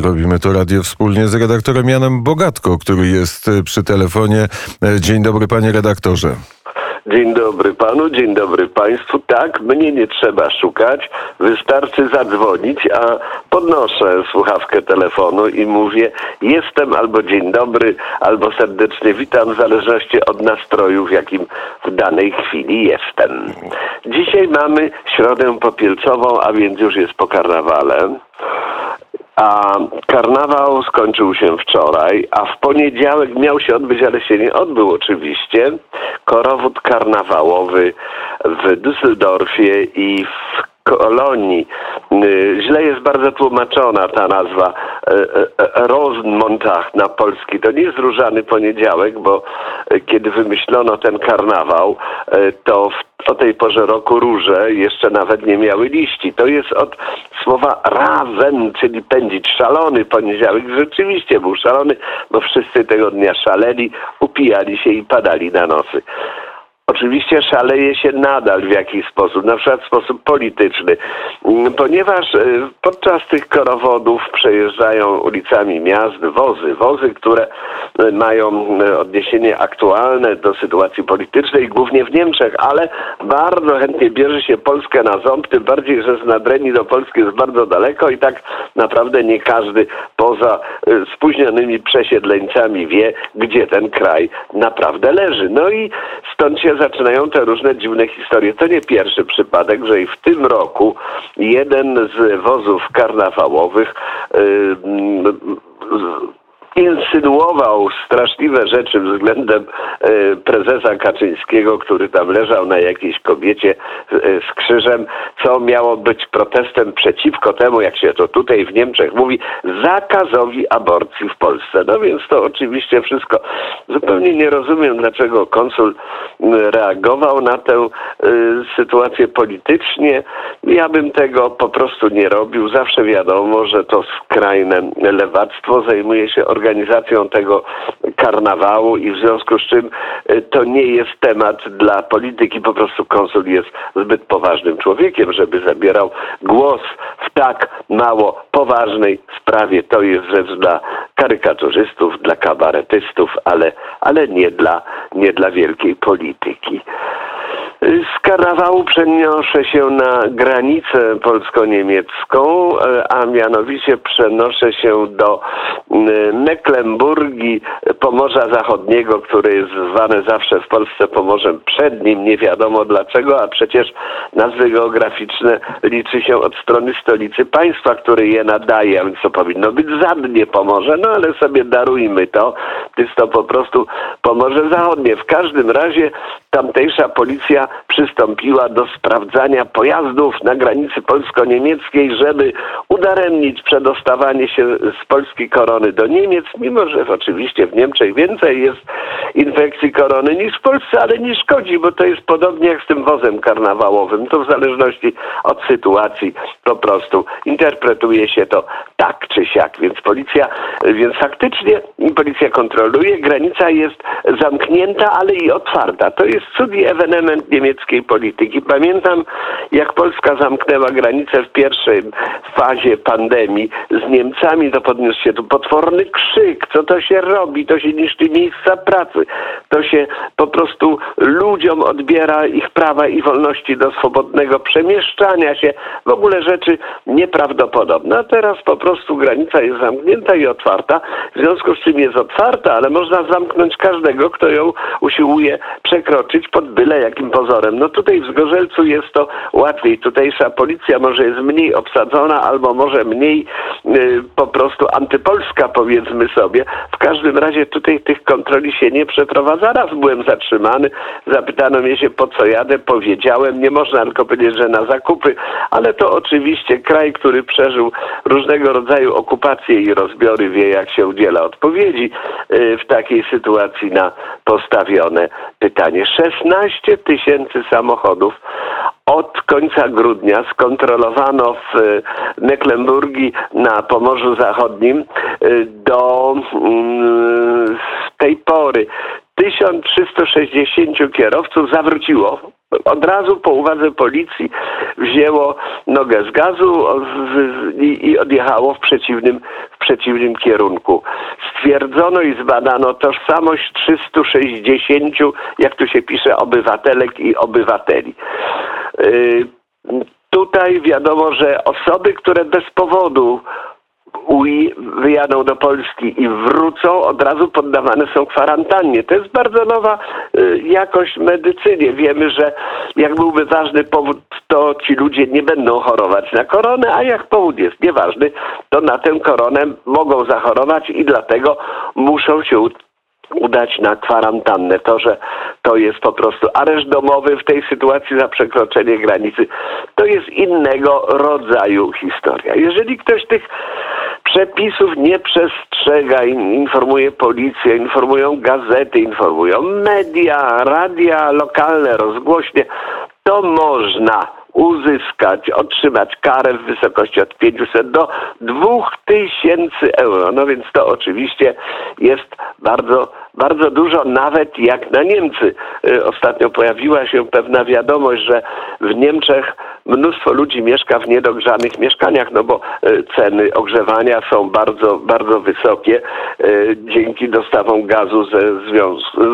robimy to radio wspólnie z redaktorem Janem Bogatko, który jest e, przy telefonie. E, dzień dobry panie redaktorze. Dzień dobry panu, dzień dobry państwu. Tak, mnie nie trzeba szukać, wystarczy zadzwonić, a podnoszę słuchawkę telefonu i mówię jestem albo dzień dobry, albo serdecznie witam, w zależności od nastroju, w jakim w danej chwili jestem. Dzisiaj mamy środę popielcową, a więc już jest po karnawale. A karnawał skończył się wczoraj, a w poniedziałek miał się odbyć, ale się nie odbył oczywiście, korowód karnawałowy w Düsseldorfie i w kolonii. Y, źle jest bardzo tłumaczona ta nazwa Rosenmontag na polski. To nie jest różany poniedziałek, bo kiedy wymyślono ten karnawał, to w, o tej porze roku róże jeszcze nawet nie miały liści. To jest od słowa razen, czyli pędzić. Szalony poniedziałek rzeczywiście był szalony, bo wszyscy tego dnia szaleli, upijali się i padali na nosy. Oczywiście szaleje się nadal w jakiś sposób, na przykład w sposób polityczny, mm, ponieważ e, podczas tych korowodów przejeżdżają ulicami miast wozy, wozy, które e, mają e, odniesienie aktualne do sytuacji politycznej, głównie w Niemczech, ale bardzo chętnie bierze się Polskę na ząb, tym bardziej, że z Nadrenii do Polski jest bardzo daleko i tak naprawdę nie każdy poza spóźnionymi przesiedleńcami wie, gdzie ten kraj naprawdę leży. No i stąd się zaczynają te różne dziwne historie. To nie pierwszy przypadek, że i w tym roku jeden z wozów karnawałowych yy, insynuował straszliwe rzeczy względem e, prezesa Kaczyńskiego, który tam leżał na jakiejś kobiecie e, z krzyżem, co miało być protestem przeciwko temu, jak się to tutaj w Niemczech mówi, zakazowi aborcji w Polsce. No więc to oczywiście wszystko. Zupełnie nie rozumiem, dlaczego konsul reagował na tę y, sytuację politycznie. Ja bym tego po prostu nie robił. Zawsze wiadomo, że to skrajne lewactwo zajmuje się organizacją organizacją tego karnawału i w związku z czym y, to nie jest temat dla polityki. Po prostu konsul jest zbyt poważnym człowiekiem, żeby zabierał głos w tak mało poważnej sprawie. To jest rzecz dla karykaturzystów, dla kabaretystów, ale, ale nie, dla, nie dla wielkiej polityki. Z karnawału przeniosę się na granicę polsko-niemiecką, e, a mianowicie przenoszę się do Mecklenburgii, Pomorza Zachodniego, które jest zwane zawsze w Polsce Pomorzem Przednim, nie wiadomo dlaczego, a przecież nazwy geograficzne liczy się od strony stolicy państwa, które je nadaje, a więc to powinno być Zadnie Pomorze, no ale sobie darujmy to, jest to po prostu Pomorze Zachodnie. W każdym razie tamtejsza policja przystąpiła do sprawdzania pojazdów na granicy polsko-niemieckiej, żeby udaremnić przedostawanie się z Polski korony do Niemiec, mimo że oczywiście w Niemczech więcej jest infekcji korony niż w Polsce, ale nie szkodzi, bo to jest podobnie jak z tym wozem karnawałowym. To w zależności od sytuacji po prostu interpretuje się to tak czy siak. Więc policja, więc faktycznie policja kontroluje, granica jest zamknięta, ale i otwarta. To jest cud i ewenement niemieckiej polityki. Pamiętam, jak Polska zamknęła granicę w pierwszej fazie pandemii z Niemcami, to podniósł się tu potworny krzyk, co to się robi, to się niszczy miejsca pracy, to się po prostu ludziom odbiera ich prawa i wolności do swobodnego przemieszczania się, w ogóle rzeczy nieprawdopodobne. A teraz po prostu granica jest zamknięta i otwarta, w związku z czym jest otwarta, ale można zamknąć każdego, kto ją usiłuje przekroczyć pod byle jakim pozorem. No tutaj w Zgorzelcu jest to łatwiej. Tutejsza policja może jest mniej obsadzona albo może mniej y, po prostu antypolska powiedzmy sobie. W każdym razie tutaj tych kontroli się nie przeprowadza. Raz byłem zatrzymany, zapytano mnie się po co jadę, powiedziałem, nie można tylko powiedzieć, że na zakupy, ale to oczywiście kraj, który przeżył różnego rodzaju okupacje i rozbiory wie jak się udziela odpowiedzi y, w takiej sytuacji na postawione pytanie. 16 tysięcy samochodów. Od końca grudnia skontrolowano w e, Mecklenburgii na Pomorzu Zachodnim e, do mm, tej pory 1360 kierowców zawróciło. Od razu po uwadze policji wzięło nogę z gazu i odjechało w przeciwnym, w przeciwnym kierunku. Stwierdzono i zbadano tożsamość 360, jak tu się pisze, obywatelek i obywateli. Y, tutaj wiadomo, że osoby, które bez powodu UI wyjadą do Polski i wrócą, od razu poddawane są kwarantannie. To jest bardzo nowa y, jakość w medycynie. Wiemy, że jak byłby ważny powód, to ci ludzie nie będą chorować na koronę, a jak powód jest nieważny, to na tę koronę mogą zachorować i dlatego muszą się udać na kwarantannę. To, że to jest po prostu areszt domowy w tej sytuacji za przekroczenie granicy, to jest innego rodzaju historia. Jeżeli ktoś tych przepisów nie przestrzega, informuje policja, informują gazety, informują media, radia lokalne, rozgłośnie, to można uzyskać, otrzymać karę w wysokości od 500 do 2000 euro. No więc to oczywiście jest bardzo, bardzo dużo, nawet jak na Niemcy. Y, ostatnio pojawiła się pewna wiadomość, że w Niemczech mnóstwo ludzi mieszka w niedogrzanych mieszkaniach, no bo y, ceny ogrzewania są bardzo, bardzo wysokie y, dzięki dostawom gazu ze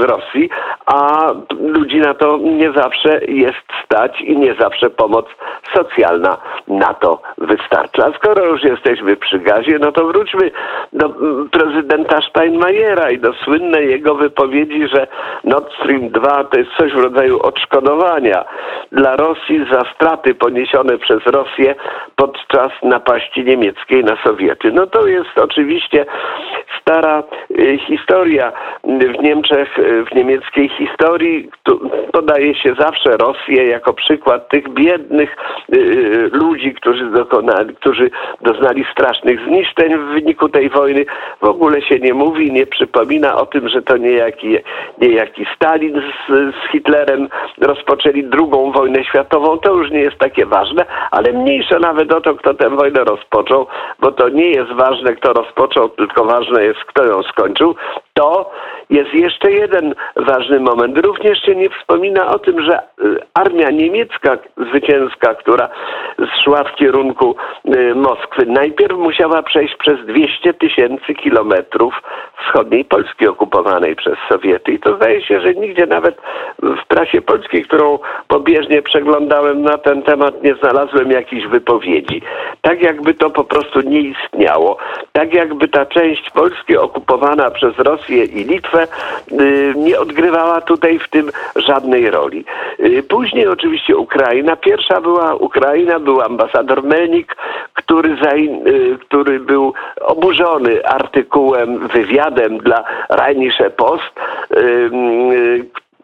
z Rosji, a ludzi na to nie zawsze jest stać i nie zawsze pomoc socjalna na to wystarcza. Skoro już jesteśmy przy gazie, no to wróćmy do mm, prezydenta Steinmeiera i do słynnej jego wypowiedzi, że Nord Stream 2 to jest coś w rodzaju odszkodowania dla Rosji za straty poniesione przez Rosję podczas napaści niemieckiej na Sowiety. No to jest oczywiście stara y, historia w Niemczech, y, w niemieckiej historii. Podaje się zawsze Rosję jako przykład tych biednych y, ludzi, którzy, dokonali, którzy doznali strasznych zniszczeń w wyniku tej wojny. W ogóle się nie mówi, nie przypomina o tym, że to niejaki, niejaki Stalin z, z Hitlerem rozpoczęli drugą wojnę światową. To już nie jest takie ważne, ale mniejsze nawet o to, kto tę wojnę rozpoczął, bo to nie jest ważne, kto rozpoczął, tylko ważne jest, kto ją skończył. To jest jeszcze jeden ważny moment. Również się nie wspomina o tym, że y, armia niemiecka zwycięska, która szła w kierunku y, Moskwy, najpierw musiała przejść przez 200 tysięcy kilometrów wschodniej Polski okupowanej przez Sowiety. I to zdaje się, że nigdzie nawet w prasie polskiej, którą pobieżnie przeglądałem na ten temat, nie znalazłem jakichś wypowiedzi. Tak jakby to po prostu nie istniało. Tak jakby ta część Polski okupowana przez Rosję i Litwę y, nie odgrywała tutaj w tym żadnej roli. Y, później oczywiście Ukraina. Pierwsza była Ukraina, był ambasador Melnik, który, y, który był oburzony artykułem, wywiadem dla Rheinische Post,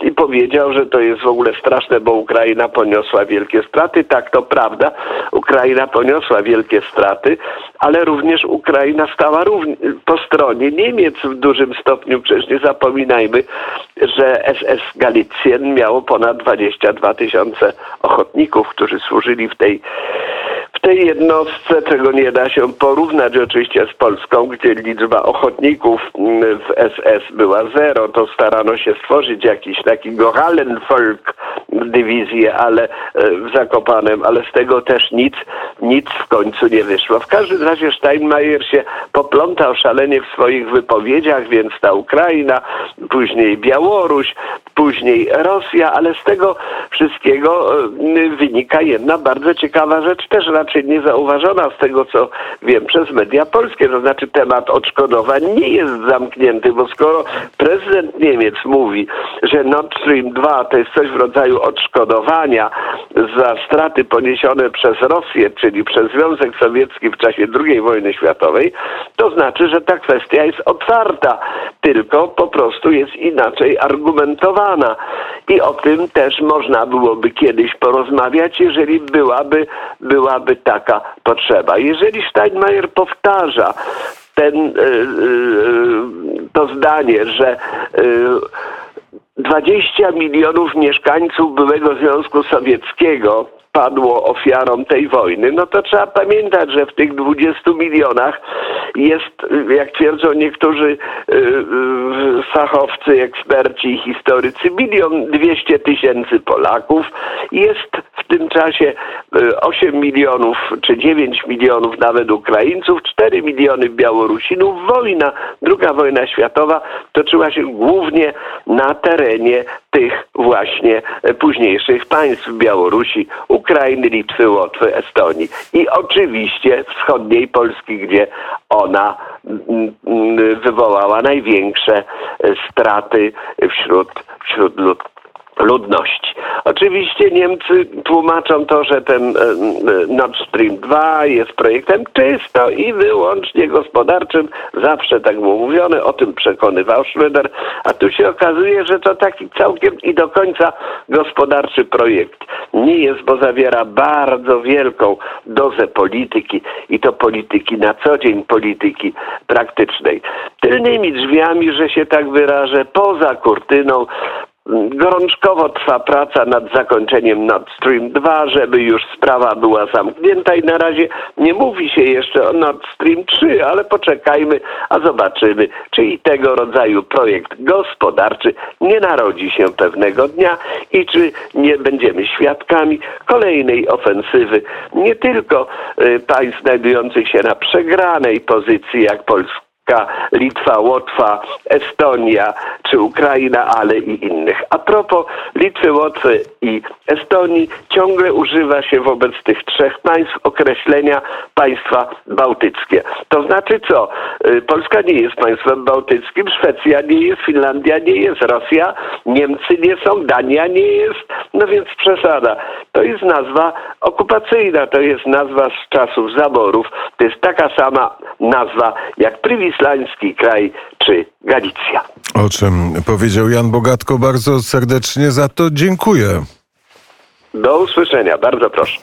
i powiedział, że to jest w ogóle straszne, bo Ukraina poniosła wielkie straty. Tak, to prawda. Ukraina poniosła wielkie straty, ale również Ukraina stała po stronie Niemiec w dużym stopniu. Przecież nie zapominajmy, że SS Galicjen miało ponad 22 tysiące ochotników, którzy służyli w tej tej jednostce, czego nie da się porównać oczywiście z Polską, gdzie liczba ochotników mm, w SS była zero, to starano się stworzyć jakiś taki Gohallenvolk dywizję, ale e, w Zakopanem, ale z tego też nic, nic w końcu nie wyszło. W każdym razie Steinmeier się poplątał szalenie w swoich wypowiedziach, więc ta Ukraina, później Białoruś, później Rosja, ale z tego wszystkiego e, wynika jedna bardzo ciekawa rzecz, też raczej niezauważona z tego, co wiem przez media polskie, to znaczy temat odszkodowań nie jest zamknięty, bo skoro prezydent Niemiec mówi, że Nord Stream 2 to jest coś w rodzaju odszkodowania za straty poniesione przez Rosję, czyli przez Związek Sowiecki w czasie II wojny światowej, to znaczy, że ta kwestia jest otwarta, tylko po prostu jest inaczej argumentowana. I o tym też można byłoby kiedyś porozmawiać, jeżeli byłaby, byłaby taka potrzeba. Jeżeli Steinmeier powtarza ten, e, e, to zdanie, że e, 20 milionów mieszkańców byłego Związku Sowieckiego padło ofiarą tej wojny, no to trzeba pamiętać, że w tych 20 milionach jest, jak twierdzą niektórzy y, y, fachowcy, eksperci i historycy, milion dwieście tysięcy Polaków. Jest w tym czasie y, 8 milionów czy 9 milionów nawet Ukraińców, 4 miliony Białorusinów. Wojna, druga wojna światowa toczyła się głównie na terenie tych właśnie późniejszych państw Białorusi, Ukrainy, Litwy, Łotwy, Estonii i oczywiście wschodniej Polski, gdzie ona mm, mm, wywołała największe e, straty wśród, wśród lud, ludności. Oczywiście Niemcy tłumaczą to, że ten e, e, Nord Stream 2 jest projektem czysto i wyłącznie gospodarczym. Zawsze tak było mówione, o tym przekonywał Schröder, a tu się okazuje, że to taki całkiem i do końca gospodarczy projekt nie jest, bo zawiera bardzo wielką dozę polityki i to polityki na co dzień, polityki praktycznej. Tylnymi drzwiami, że się tak wyrażę, poza kurtyną Gorączkowo trwa praca nad zakończeniem Nord Stream 2, żeby już sprawa była zamknięta i na razie nie mówi się jeszcze o Nord Stream 3, ale poczekajmy, a zobaczymy, czy i tego rodzaju projekt gospodarczy nie narodzi się pewnego dnia i czy nie będziemy świadkami kolejnej ofensywy nie tylko y, państw znajdujących się na przegranej pozycji jak Polska, Litwa, Łotwa, Estonia czy Ukraina, ale i innych. A propos Litwy, Łotwy i Estonii, ciągle używa się wobec tych trzech państw określenia państwa bałtyckie. To znaczy co? Y, Polska nie jest państwem bałtyckim, Szwecja nie jest, Finlandia nie jest, Rosja, Niemcy nie są, Dania nie jest, no więc przesada. To jest nazwa okupacyjna, to jest nazwa z czasów zaborów, to jest taka sama nazwa jak prywislański kraj czy Galicja. O czym powiedział Jan Bogatko, bardzo serdecznie za to dziękuję. Do usłyszenia, bardzo proszę.